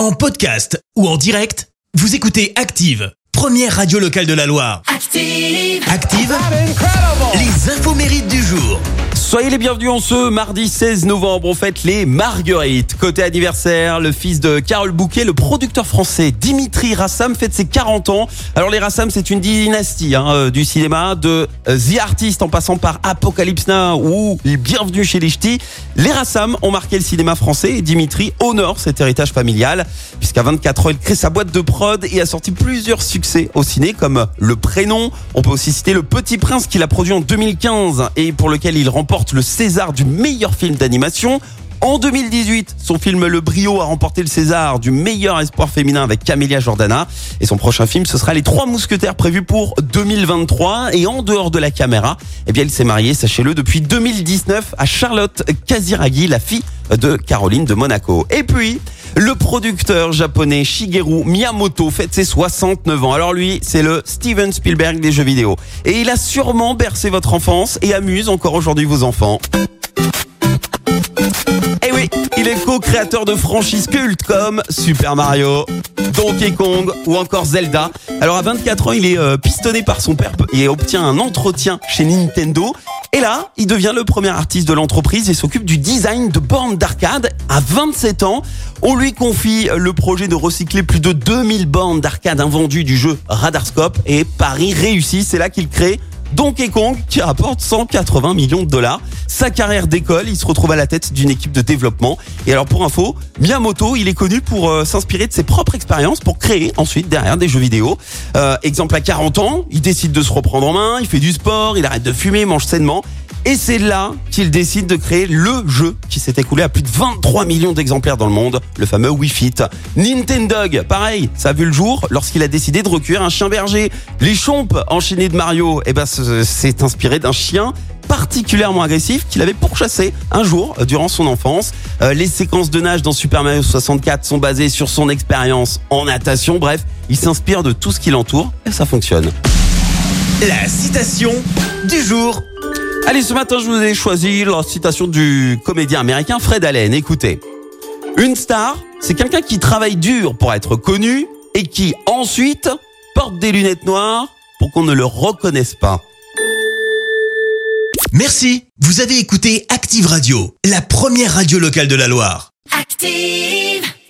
En podcast ou en direct, vous écoutez Active, première radio locale de la Loire. Active. Active, les infos mérites du jour. Soyez les bienvenus en ce mardi 16 novembre. On fête les Marguerites. Côté anniversaire, le fils de Carole Bouquet, le producteur français Dimitri Rassam fête ses 40 ans. Alors les Rassam, c'est une dynastie hein, euh, du cinéma, de euh, The Artist en passant par Apocalypse Now ou Bienvenue chez les Ch'tis. Les Rassam ont marqué le cinéma français et Dimitri honore cet héritage familial puisqu'à 24 ans, il crée sa boîte de prod et a sorti plusieurs succès au ciné comme Le Prénom. On peut aussi citer Le Petit Prince qu'il a produit en 2015 et pour lequel il remporte le César du meilleur film d'animation. En 2018, son film Le Brio a remporté le César du meilleur espoir féminin avec Camélia Jordana. Et son prochain film, ce sera Les Trois Mousquetaires prévu pour 2023. Et en dehors de la caméra, eh bien, il s'est marié, sachez-le, depuis 2019 à Charlotte Kaziragi, la fille de Caroline de Monaco. Et puis, le producteur japonais Shigeru Miyamoto fête ses 69 ans. Alors lui, c'est le Steven Spielberg des jeux vidéo. Et il a sûrement bercé votre enfance et amuse encore aujourd'hui vos enfants. Eh oui, il est co-créateur de franchises cultes comme Super Mario, Donkey Kong ou encore Zelda. Alors à 24 ans, il est euh, pistonné par son père et obtient un entretien chez Nintendo. Et là, il devient le premier artiste de l'entreprise et s'occupe du design de bornes d'arcade. À 27 ans, on lui confie le projet de recycler plus de 2000 bornes d'arcade invendues du jeu Radarscope et Paris réussit. C'est là qu'il crée Donkey Kong qui rapporte 180 millions de dollars. Sa carrière d'école, il se retrouve à la tête d'une équipe de développement. Et alors pour info, Miyamoto, il est connu pour euh, s'inspirer de ses propres expériences pour créer ensuite derrière des jeux vidéo. Euh, exemple à 40 ans, il décide de se reprendre en main, il fait du sport, il arrête de fumer, mange sainement. Et c'est là qu'il décide de créer le jeu qui s'est écoulé à plus de 23 millions d'exemplaires dans le monde, le fameux Wii Fit. Nintendog, pareil, ça a vu le jour lorsqu'il a décidé de recueillir un chien berger. Les chompes enchaînés de Mario, eh ben, c'est inspiré d'un chien particulièrement agressif qu'il avait pourchassé un jour euh, durant son enfance. Euh, les séquences de nage dans Super Mario 64 sont basées sur son expérience en natation. Bref, il s'inspire de tout ce qui l'entoure et ça fonctionne. La citation du jour. Allez, ce matin, je vous ai choisi la citation du comédien américain Fred Allen. Écoutez. Une star, c'est quelqu'un qui travaille dur pour être connu et qui ensuite porte des lunettes noires pour qu'on ne le reconnaisse pas. Merci, vous avez écouté Active Radio, la première radio locale de la Loire. Active.